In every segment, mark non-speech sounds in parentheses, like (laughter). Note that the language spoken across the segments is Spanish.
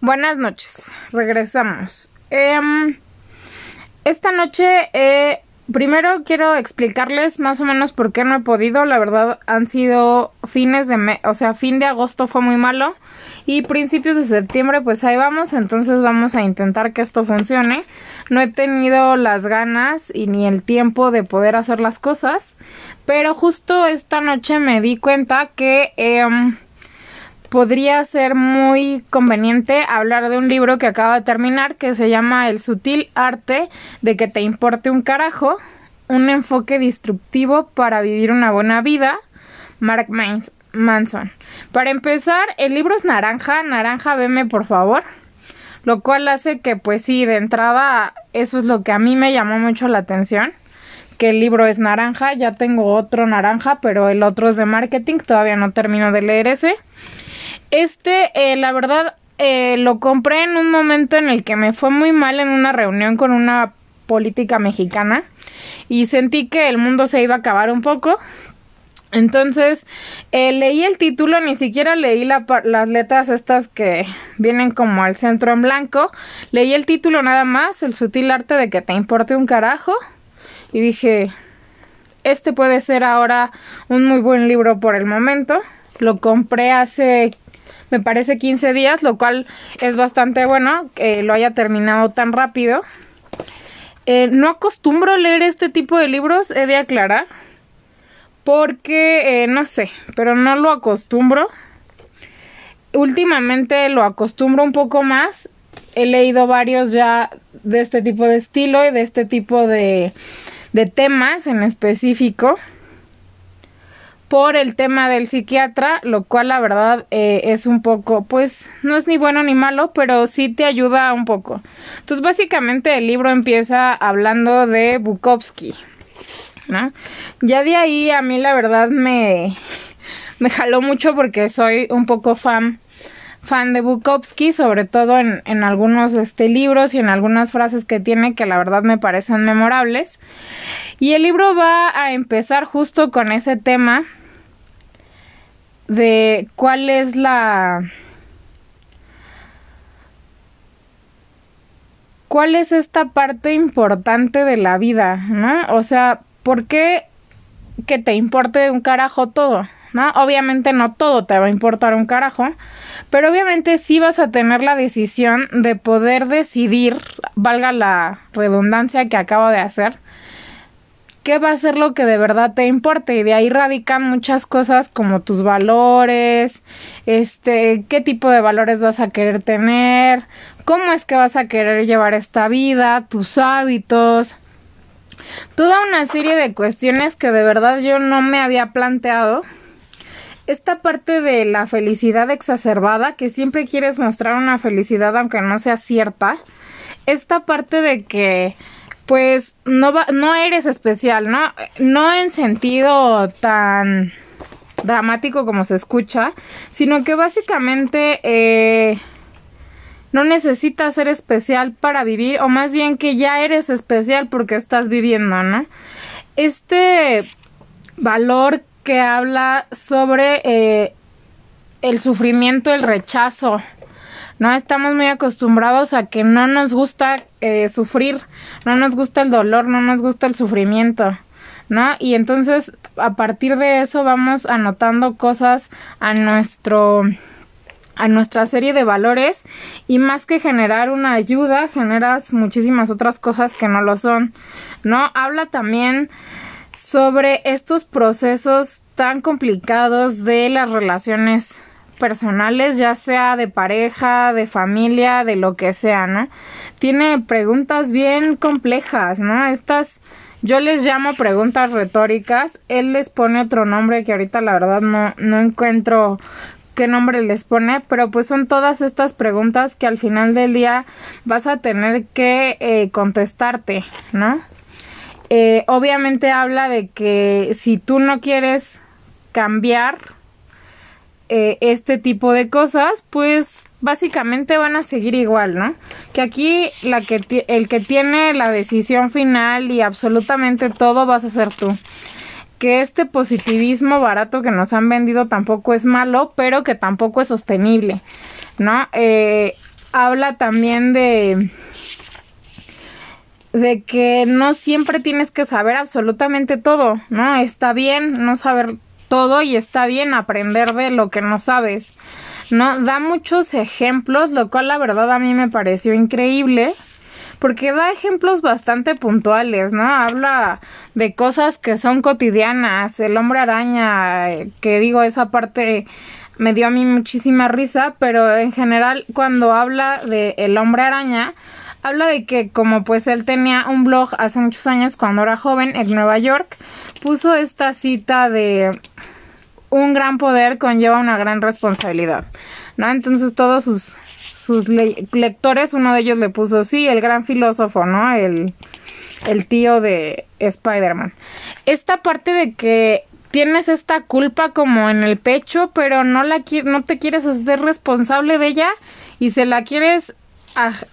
Buenas noches, regresamos. Em, esta noche, eh, primero quiero explicarles más o menos por qué no he podido. La verdad, han sido fines de mes, o sea, fin de agosto fue muy malo y principios de septiembre, pues ahí vamos. Entonces, vamos a intentar que esto funcione. No he tenido las ganas y ni el tiempo de poder hacer las cosas, pero justo esta noche me di cuenta que. Eh, podría ser muy conveniente hablar de un libro que acaba de terminar que se llama El sutil arte de que te importe un carajo, un enfoque destructivo para vivir una buena vida, Mark Manson. Para empezar, el libro es naranja, naranja veme por favor, lo cual hace que pues sí, de entrada eso es lo que a mí me llamó mucho la atención que el libro es naranja, ya tengo otro naranja, pero el otro es de marketing, todavía no termino de leer ese. Este, eh, la verdad, eh, lo compré en un momento en el que me fue muy mal en una reunión con una política mexicana y sentí que el mundo se iba a acabar un poco. Entonces, eh, leí el título, ni siquiera leí las letras estas que vienen como al centro en blanco. Leí el título nada más, El sutil arte de que te importe un carajo. Y dije, este puede ser ahora un muy buen libro por el momento. Lo compré hace me parece 15 días, lo cual es bastante bueno que lo haya terminado tan rápido. Eh, no acostumbro leer este tipo de libros, he de aclarar, porque eh, no sé, pero no lo acostumbro. Últimamente lo acostumbro un poco más. He leído varios ya de este tipo de estilo y de este tipo de, de temas en específico por el tema del psiquiatra, lo cual la verdad eh, es un poco, pues no es ni bueno ni malo, pero sí te ayuda un poco. Entonces básicamente el libro empieza hablando de Bukowski, ¿no? Ya de ahí a mí la verdad me, me jaló mucho porque soy un poco fan fan de Bukowski, sobre todo en, en algunos este, libros y en algunas frases que tiene que la verdad me parecen memorables. Y el libro va a empezar justo con ese tema de cuál es la... ¿Cuál es esta parte importante de la vida, no? O sea, ¿por qué que te importe un carajo todo? ¿No? Obviamente no todo te va a importar un carajo, pero obviamente sí vas a tener la decisión de poder decidir, valga la redundancia que acabo de hacer, qué va a ser lo que de verdad te importe y de ahí radican muchas cosas como tus valores, este, qué tipo de valores vas a querer tener, cómo es que vas a querer llevar esta vida, tus hábitos, toda una serie de cuestiones que de verdad yo no me había planteado. Esta parte de la felicidad exacerbada, que siempre quieres mostrar una felicidad aunque no sea cierta. Esta parte de que pues no va, no eres especial, ¿no? No en sentido tan dramático como se escucha, sino que básicamente eh, no necesitas ser especial para vivir, o más bien que ya eres especial porque estás viviendo, ¿no? Este valor que habla sobre eh, el sufrimiento, el rechazo, ¿no? Estamos muy acostumbrados a que no nos gusta eh, sufrir, no nos gusta el dolor, no nos gusta el sufrimiento, ¿no? Y entonces a partir de eso vamos anotando cosas a nuestro a nuestra serie de valores y más que generar una ayuda generas muchísimas otras cosas que no lo son, ¿no? Habla también sobre estos procesos tan complicados de las relaciones personales, ya sea de pareja, de familia, de lo que sea, ¿no? Tiene preguntas bien complejas, ¿no? Estas yo les llamo preguntas retóricas, él les pone otro nombre que ahorita la verdad no, no encuentro qué nombre les pone, pero pues son todas estas preguntas que al final del día vas a tener que eh, contestarte, ¿no? Eh, obviamente habla de que si tú no quieres cambiar, eh, este tipo de cosas, pues básicamente van a seguir igual, ¿no? Que aquí el que tiene la decisión final y absolutamente todo vas a ser tú. Que este positivismo barato que nos han vendido tampoco es malo, pero que tampoco es sostenible, ¿no? Eh, habla también de de que no siempre tienes que saber absolutamente todo, ¿no? Está bien no saber todo y está bien aprender de lo que no sabes, ¿no? Da muchos ejemplos, lo cual la verdad a mí me pareció increíble porque da ejemplos bastante puntuales, ¿no? Habla de cosas que son cotidianas, el hombre araña, que digo, esa parte me dio a mí muchísima risa, pero en general cuando habla de el hombre araña, habla de que como pues él tenía un blog hace muchos años cuando era joven en Nueva York, puso esta cita de un gran poder conlleva una gran responsabilidad, ¿no? Entonces todos sus, sus lectores, uno de ellos le puso, sí, el gran filósofo, ¿no? El, el tío de Spider-Man. Esta parte de que tienes esta culpa como en el pecho, pero no la no te quieres hacer responsable de ella y se la quieres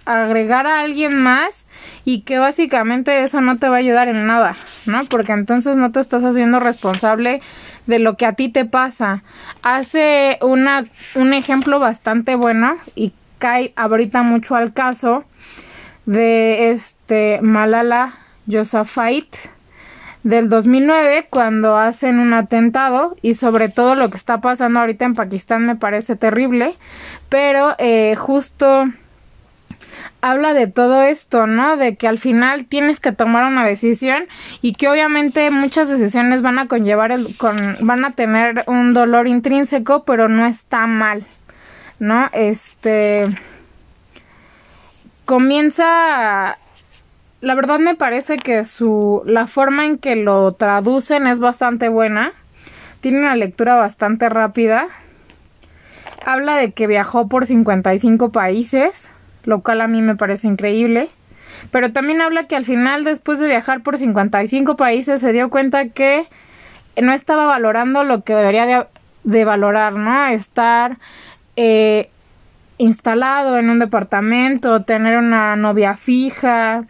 agregar a alguien más y que básicamente eso no te va a ayudar en nada, ¿no? Porque entonces no te estás haciendo responsable de lo que a ti te pasa. Hace una, un ejemplo bastante bueno y cae ahorita mucho al caso de este Malala Yousafzai del 2009 cuando hacen un atentado y sobre todo lo que está pasando ahorita en Pakistán me parece terrible pero eh, justo habla de todo esto, ¿no? De que al final tienes que tomar una decisión y que obviamente muchas decisiones van a conllevar el, con, van a tener un dolor intrínseco, pero no está mal, ¿no? Este comienza la verdad me parece que su la forma en que lo traducen es bastante buena. Tiene una lectura bastante rápida. Habla de que viajó por 55 países lo cual a mí me parece increíble. Pero también habla que al final, después de viajar por 55 países, se dio cuenta que no estaba valorando lo que debería de, valorar, ¿no? Estar eh, instalado en un departamento, tener una novia fija,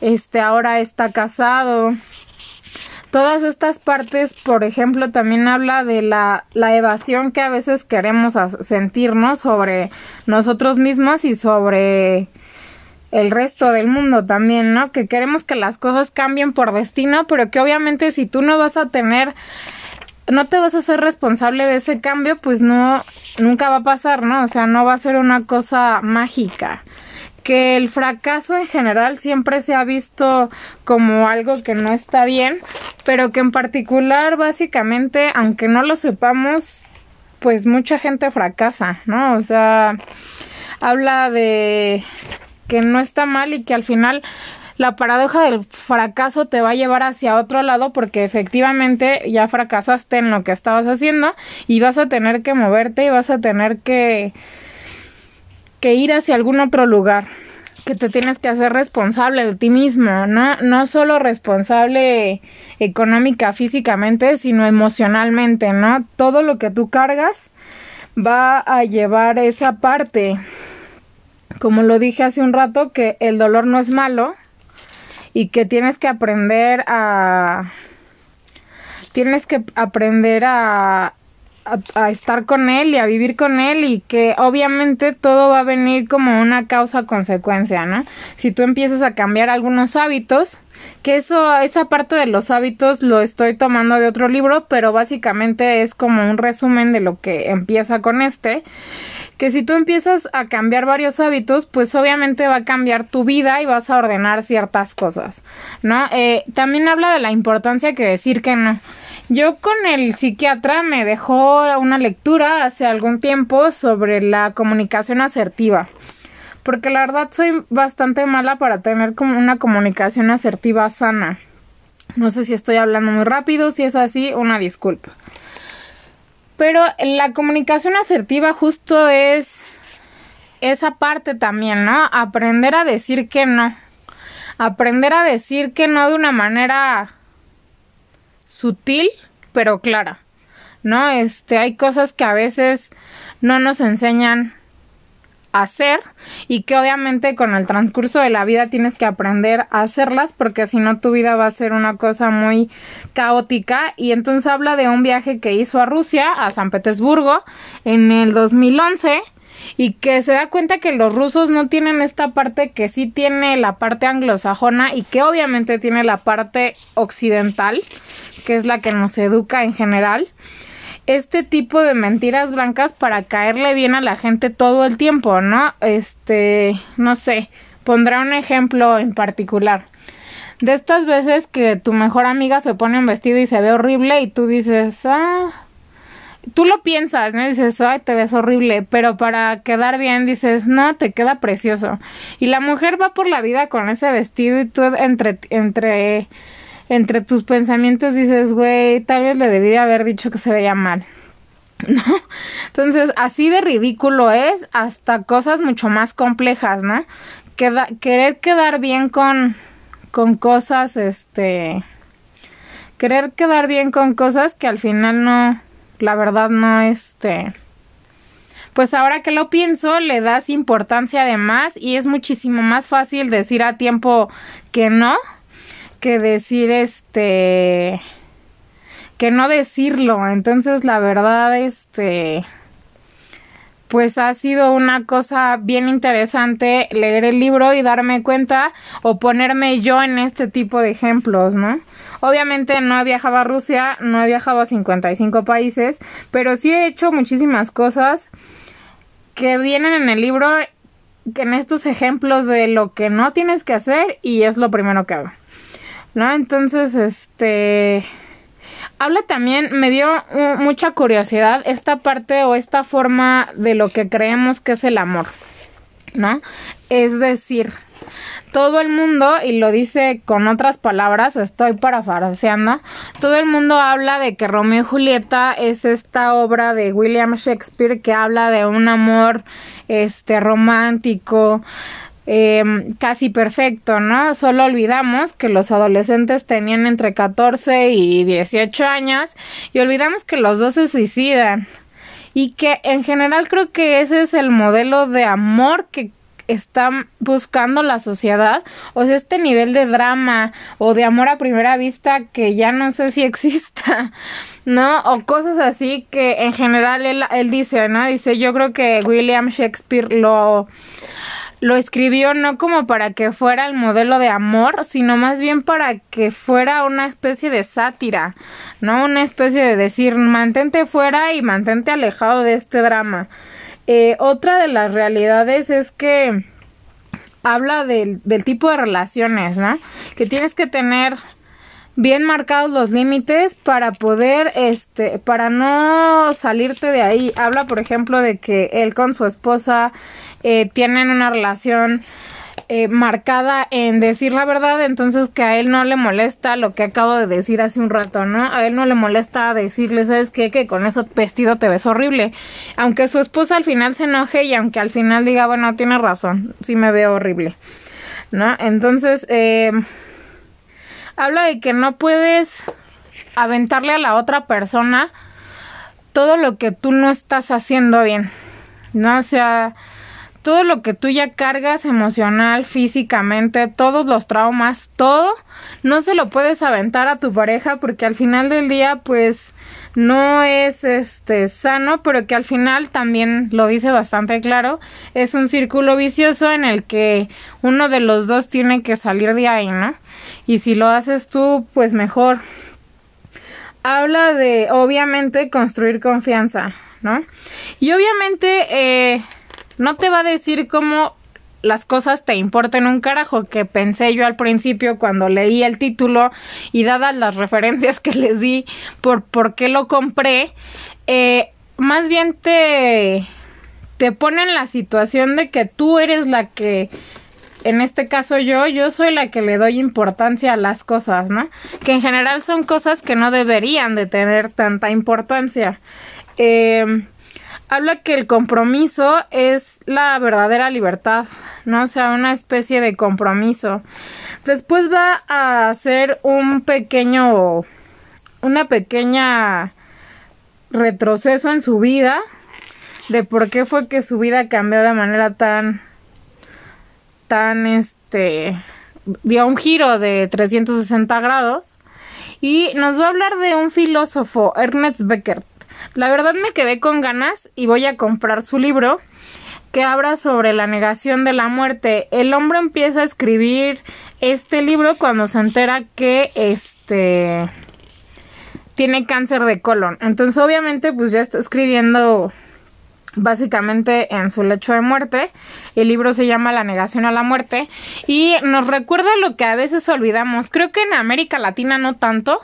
este, ahora está casado. Todas estas partes, por ejemplo, también habla de la, la evasión que a veces queremos sentirnos sobre nosotros mismos y sobre el resto del mundo también, ¿no? Que queremos que las cosas cambien por destino, pero que obviamente si tú no vas a tener no te vas a ser responsable de ese cambio, pues no nunca va a pasar, ¿no? O sea, no va a ser una cosa mágica que el fracaso en general siempre se ha visto como algo que no está bien, pero que en particular básicamente, aunque no lo sepamos, pues mucha gente fracasa, ¿no? O sea, habla de que no está mal y que al final la paradoja del fracaso te va a llevar hacia otro lado porque efectivamente ya fracasaste en lo que estabas haciendo y vas a tener que moverte y vas a tener que que ir hacia algún otro lugar que te tienes que hacer responsable de ti mismo, no, no solo responsable económica, físicamente, sino emocionalmente, ¿no? Todo lo que tú cargas va a llevar esa parte. Como lo dije hace un rato, que el dolor no es malo y que tienes que aprender a... Tienes que aprender a, a, estar con él y a vivir con él y que obviamente todo va a venir como una causa consecuencia, ¿no? Si tú empiezas a cambiar algunos hábitos, que eso, esa parte de los hábitos lo estoy tomando de otro libro, pero básicamente es como un resumen de lo que empieza con este que si tú empiezas a cambiar varios hábitos, pues obviamente va a cambiar tu vida y vas a ordenar ciertas cosas, ¿no? Eh, también habla de la importancia que decir que no. Yo con el psiquiatra me dejó una lectura hace algún tiempo sobre la comunicación asertiva. Porque la verdad soy bastante mala para tener como una comunicación asertiva sana. No sé si estoy hablando muy rápido, si es así, una disculpa. Pero la comunicación asertiva justo es esa parte también, ¿no? Aprender a decir que no. Aprender a decir que no de una manera sutil, pero clara. ¿No? Este, hay cosas que a veces no nos enseñan a hacer y que obviamente con el transcurso de la vida tienes que aprender a hacerlas porque si no tu vida va a ser una cosa muy caótica y entonces habla de un viaje que hizo a Rusia, a San Petersburgo en el 2011 y que se da cuenta que los rusos no tienen esta parte que sí tiene la parte anglosajona y que obviamente tiene la parte occidental, que es la que nos educa en general. Este tipo de mentiras blancas para caerle bien a la gente todo el tiempo, ¿no? Este, no sé, pondré un ejemplo en particular. De estas veces que tu mejor amiga se pone un vestido y se ve horrible y tú dices, ah, tú lo piensas, ¿no? Dices, ay, te ves horrible, pero para quedar bien dices, no, te queda precioso. Y la mujer va por la vida con ese vestido y tú entre, entre, entre tus pensamientos dices, güey, tal vez le debí haber dicho que se veía mal. (laughs) ¿No? Entonces, así de ridículo es hasta cosas mucho más complejas, ¿no? querer quedar bien con, con cosas, este, querer quedar bien con cosas que al final no, la verdad no este pues ahora que lo pienso le das importancia además y es muchísimo más fácil decir a tiempo que no que decir este que no decirlo. Entonces la verdad este pues ha sido una cosa bien interesante leer el libro y darme cuenta o ponerme yo en este tipo de ejemplos, ¿no? Obviamente no he viajado a Rusia, no he viajado a 55 países, pero sí he hecho muchísimas cosas que vienen en el libro, en estos ejemplos de lo que no tienes que hacer y es lo primero que hago. ¿No? Entonces, este habla también, me dio mucha curiosidad esta parte o esta forma de lo que creemos que es el amor, ¿no? Es decir, todo el mundo, y lo dice con otras palabras, estoy parafraseando, todo el mundo habla de que Romeo y Julieta es esta obra de William Shakespeare que habla de un amor este romántico, Em, casi perfecto, ¿no? Solo olvidamos que los adolescentes tenían entre 14 y 18 años y olvidamos que los dos se suicidan y que en general creo que ese es el modelo de amor que está buscando la sociedad, o sea, este nivel de drama o de amor a primera vista que ya no sé si (laughs) exista, ¿no? O cosas así que en general él, él dice, ¿no? Dice, yo creo que William Shakespeare lo lo escribió no como para que fuera el modelo de amor, sino más bien para que fuera una especie de sátira, ¿no? Una especie de decir, mantente fuera y mantente alejado de este drama. Eh, otra de las realidades es que habla del, del tipo de relaciones, ¿no? Que tienes que tener bien marcados los límites para poder, este, para no salirte de ahí. Habla, por ejemplo, de que él con su esposa eh, tienen una relación eh, marcada en decir la verdad, entonces que a él no le molesta lo que acabo de decir hace un rato, ¿no? A él no le molesta decirle, ¿sabes qué? Que con ese vestido te ves horrible. Aunque su esposa al final se enoje y aunque al final diga, bueno, tiene razón, sí me veo horrible, ¿no? Entonces, eh, habla de que no puedes aventarle a la otra persona todo lo que tú no estás haciendo bien, ¿no? O sea, todo lo que tú ya cargas emocional, físicamente, todos los traumas, todo, no se lo puedes aventar a tu pareja porque al final del día, pues, no es este sano, pero que al final también lo dice bastante claro, es un círculo vicioso en el que uno de los dos tiene que salir de ahí, ¿no? Y si lo haces tú, pues mejor. Habla de, obviamente, construir confianza, ¿no? Y obviamente, eh, no te va a decir cómo las cosas te importan un carajo, que pensé yo al principio cuando leí el título y dadas las referencias que les di por por qué lo compré, eh, más bien te, te pone en la situación de que tú eres la que en este caso yo, yo soy la que le doy importancia a las cosas, ¿no? Que en general son cosas que no deberían de tener tanta importancia. Eh, habla que el compromiso es la verdadera libertad, ¿no? O sea, una especie de compromiso. Después va a hacer un pequeño, una pequeña retroceso en su vida, de por qué fue que su vida cambió de manera tan, tan, este, dio un giro de 360 grados. Y nos va a hablar de un filósofo, Ernest Becker. La verdad me quedé con ganas y voy a comprar su libro. que habla sobre la negación de la muerte. El hombre empieza a escribir este libro cuando se entera que este tiene cáncer de colon. Entonces, obviamente, pues ya está escribiendo básicamente en su lecho de muerte. El libro se llama La negación a la muerte y nos recuerda lo que a veces olvidamos. Creo que en América Latina no tanto,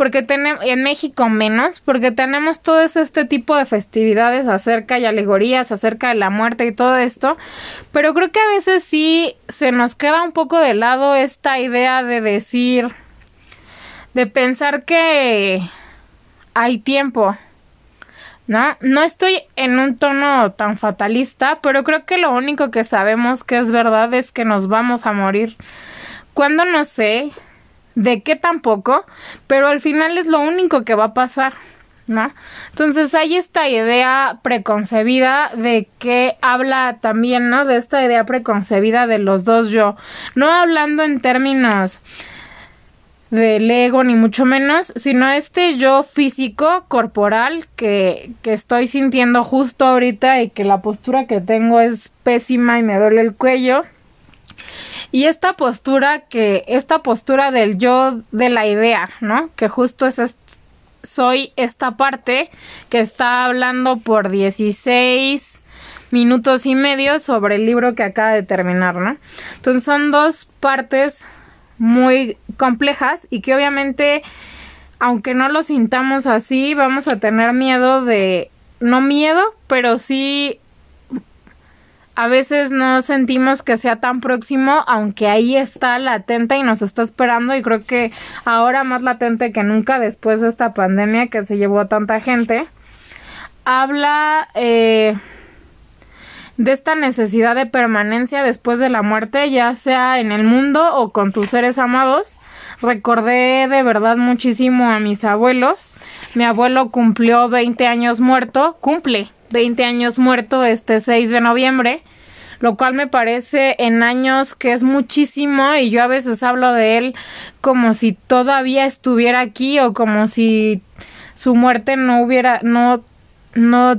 porque tenemos en México menos, porque tenemos todo este tipo de festividades acerca y alegorías acerca de la muerte y todo esto, pero creo que a veces sí se nos queda un poco de lado esta idea de decir de pensar que hay tiempo ¿no? No estoy en un tono tan fatalista, pero creo que lo único que sabemos que es verdad es que nos vamos a morir. Cuando no sé, de qué tampoco, pero al final es lo único que va a pasar. ¿No? Entonces hay esta idea preconcebida de que habla también, ¿no? De esta idea preconcebida de los dos yo, no hablando en términos del ego ni mucho menos, sino este yo físico, corporal, que, que estoy sintiendo justo ahorita y que la postura que tengo es pésima y me duele el cuello. Y esta postura que, esta postura del yo de la idea, ¿no? Que justo es soy esta parte que está hablando por 16 minutos y medio sobre el libro que acaba de terminar, ¿no? Entonces son dos partes muy complejas y que obviamente aunque no lo sintamos así vamos a tener miedo de no miedo pero sí a veces no sentimos que sea tan próximo, aunque ahí está latente y nos está esperando y creo que ahora más latente que nunca después de esta pandemia que se llevó a tanta gente. Habla eh, de esta necesidad de permanencia después de la muerte, ya sea en el mundo o con tus seres amados. Recordé de verdad muchísimo a mis abuelos. Mi abuelo cumplió 20 años muerto, cumple 20 años muerto este 6 de noviembre, lo cual me parece en años que es muchísimo y yo a veces hablo de él como si todavía estuviera aquí o como si su muerte no hubiera, no, no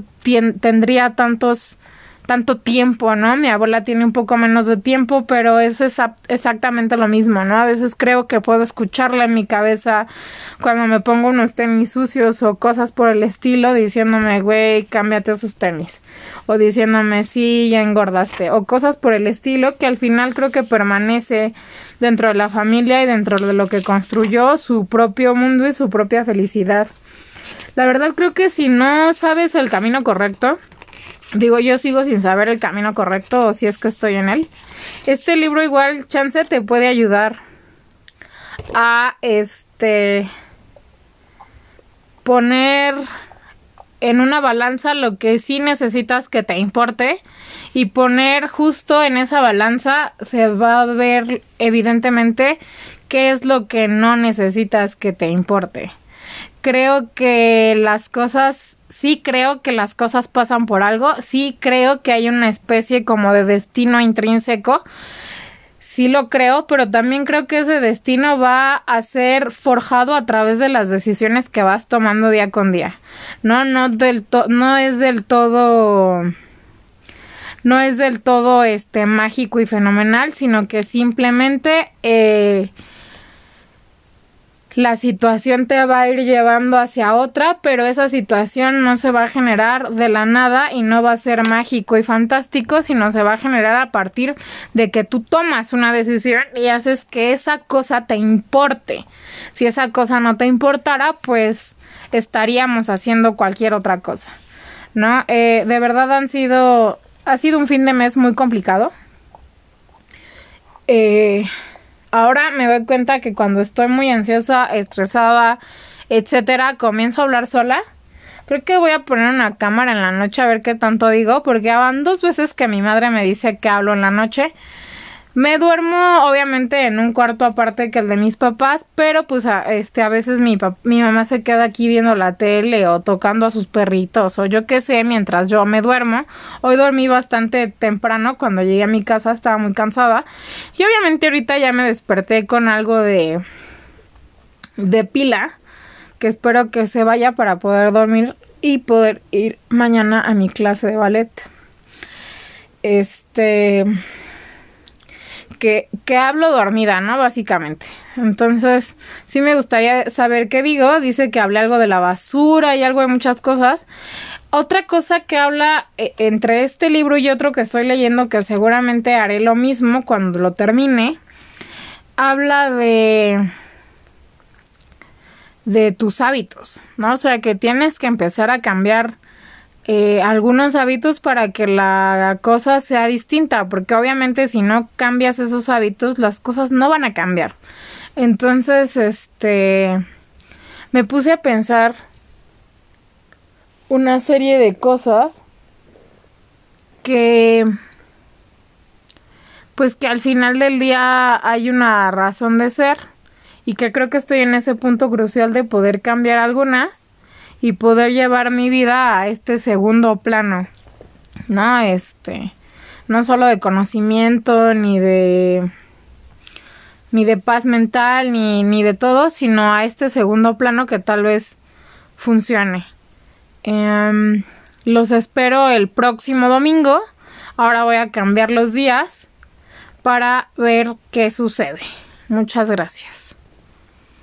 tendría tantos tanto tiempo, ¿no? Mi abuela tiene un poco menos de tiempo, pero es exactamente lo mismo, ¿no? A veces creo que puedo escucharla en mi cabeza cuando me pongo unos tenis sucios o cosas por el estilo diciéndome, güey, cámbiate esos tenis. O diciéndome, sí, ya engordaste. O cosas por el estilo que al final creo que permanece dentro de la familia y dentro de lo que construyó su propio mundo y su propia felicidad. La verdad creo que si no sabes el camino correcto, Digo, yo sigo sin saber el camino correcto o si es que estoy en él. Este libro igual, chance, te puede ayudar a este poner en una balanza lo que sí necesitas que te importe y poner justo en esa balanza se va a ver evidentemente qué es lo que no necesitas que te importe. Creo que las cosas sí creo que las cosas pasan por algo, sí creo que hay una especie como de destino intrínseco, sí lo creo, pero también creo que ese destino va a ser forjado a través de las decisiones que vas tomando día con día. No, no del no es del todo no es del todo este mágico y fenomenal, sino que simplemente eh, la situación te va a ir llevando hacia otra, pero esa situación no se va a generar de la nada y no va a ser mágico y fantástico, sino se va a generar a partir de que tú tomas una decisión y haces que esa cosa te importe. Si esa cosa no te importara, pues estaríamos haciendo cualquier otra cosa. ¿No? Eh, de verdad han sido. Ha sido un fin de mes muy complicado. Eh ahora me doy cuenta que cuando estoy muy ansiosa, estresada, etcétera, comienzo a hablar sola. Creo que voy a poner una cámara en la noche a ver qué tanto digo, porque van dos veces que mi madre me dice que hablo en la noche me duermo obviamente en un cuarto aparte que el de mis papás, pero pues a, este a veces mi mi mamá se queda aquí viendo la tele o tocando a sus perritos o yo qué sé mientras yo me duermo. Hoy dormí bastante temprano cuando llegué a mi casa, estaba muy cansada y obviamente ahorita ya me desperté con algo de de pila que espero que se vaya para poder dormir y poder ir mañana a mi clase de ballet. este, que, hablo dormida, ¿no? Básicamente. Entonces, sí me gustaría saber qué digo. Dice que hablé algo de la basura y algo de muchas cosas. Otra cosa que habla eh, entre este libro y otro que estoy leyendo, que seguramente haré lo mismo cuando lo termine, habla de de tus hábitos, ¿no? O sea, que tienes que empezar a cambiar eh, algunos hábitos para que la cosa sea distinta, porque obviamente si no cambias esos hábitos, las cosas no van a cambiar. Entonces, este, me puse a pensar una serie de cosas que, pues que al final del día hay una razón de ser y que creo que estoy en ese punto crucial de poder cambiar algunas y poder llevar mi vida a este segundo plano. No, este, no solo de conocimiento ni de ni de paz mental ni, ni de todo, sino a este segundo plano que tal vez funcione. Em, los espero el próximo domingo. Ahora voy a cambiar los días para ver qué sucede. Muchas gracias.